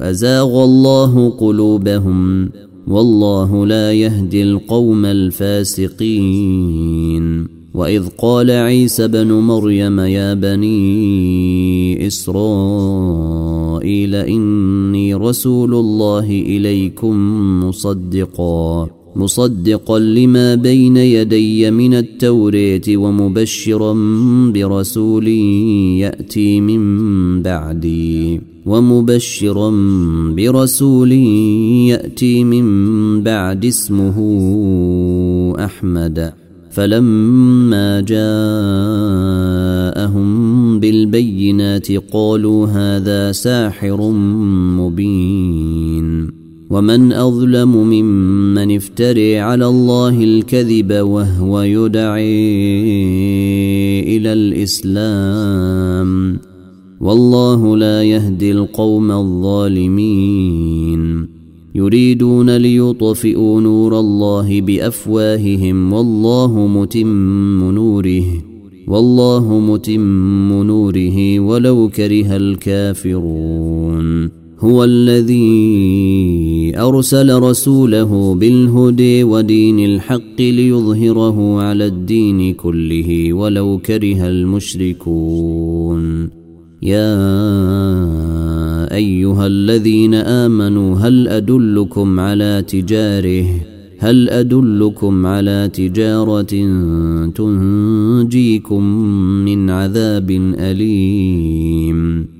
أزاغ الله قلوبهم والله لا يهدي القوم الفاسقين. وإذ قال عيسى بن مريم يا بني إسرائيل إني رسول الله إليكم مصدقا. مصدقا لما بين يدي من التوراه ومبشرا برسول يأتي من بعدي ومبشرا برسول يأتي من بعد اسمه أحمد. فلما جاءهم بالبينات قالوا هذا ساحر مبين. ومن أظلم ممن افتري على الله الكذب وهو يدعي إلى الإسلام والله لا يهدي القوم الظالمين. يريدون ليطفئوا نور الله بأفواههم والله متم نوره والله متم نوره ولو كره الكافرون. هو الذي أرسل رسوله بالهدى ودين الحق ليظهره على الدين كله ولو كره المشركون. يا أيها الذين آمنوا هل أدلكم على تجاره؟ هل أدلكم على تجارة تنجيكم من عذاب أليم؟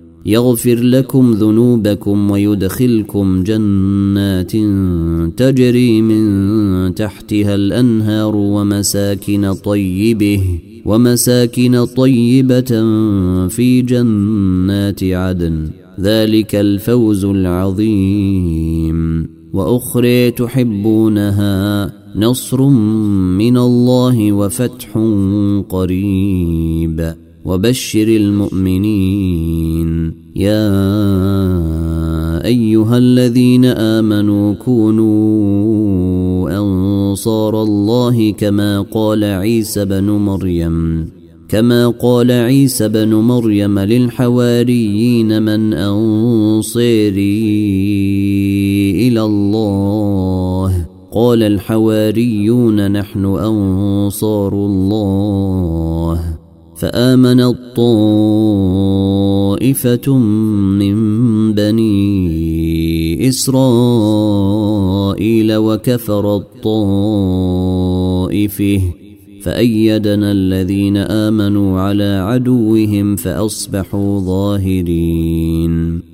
يغفر لكم ذنوبكم ويدخلكم جنات تجري من تحتها الأنهار ومساكن طيبة ومساكن طيبة في جنات عدن. ذلك الفوز العظيم. وأخرى تحبونها نصر من الله وفتح قريب. وبشر المؤمنين. يا أيها الذين آمنوا كونوا أنصار الله كما قال عيسى بن مريم. كما قال عيسى بن مريم للحواريين من انصيري إلى الله. قال الحواريون نحن أنصار الله. فامنت طائفه من بني إسرائيل وكفر الطائفة فأيدنا الذين آمنوا على عدوهم فأصبحوا ظاهرين.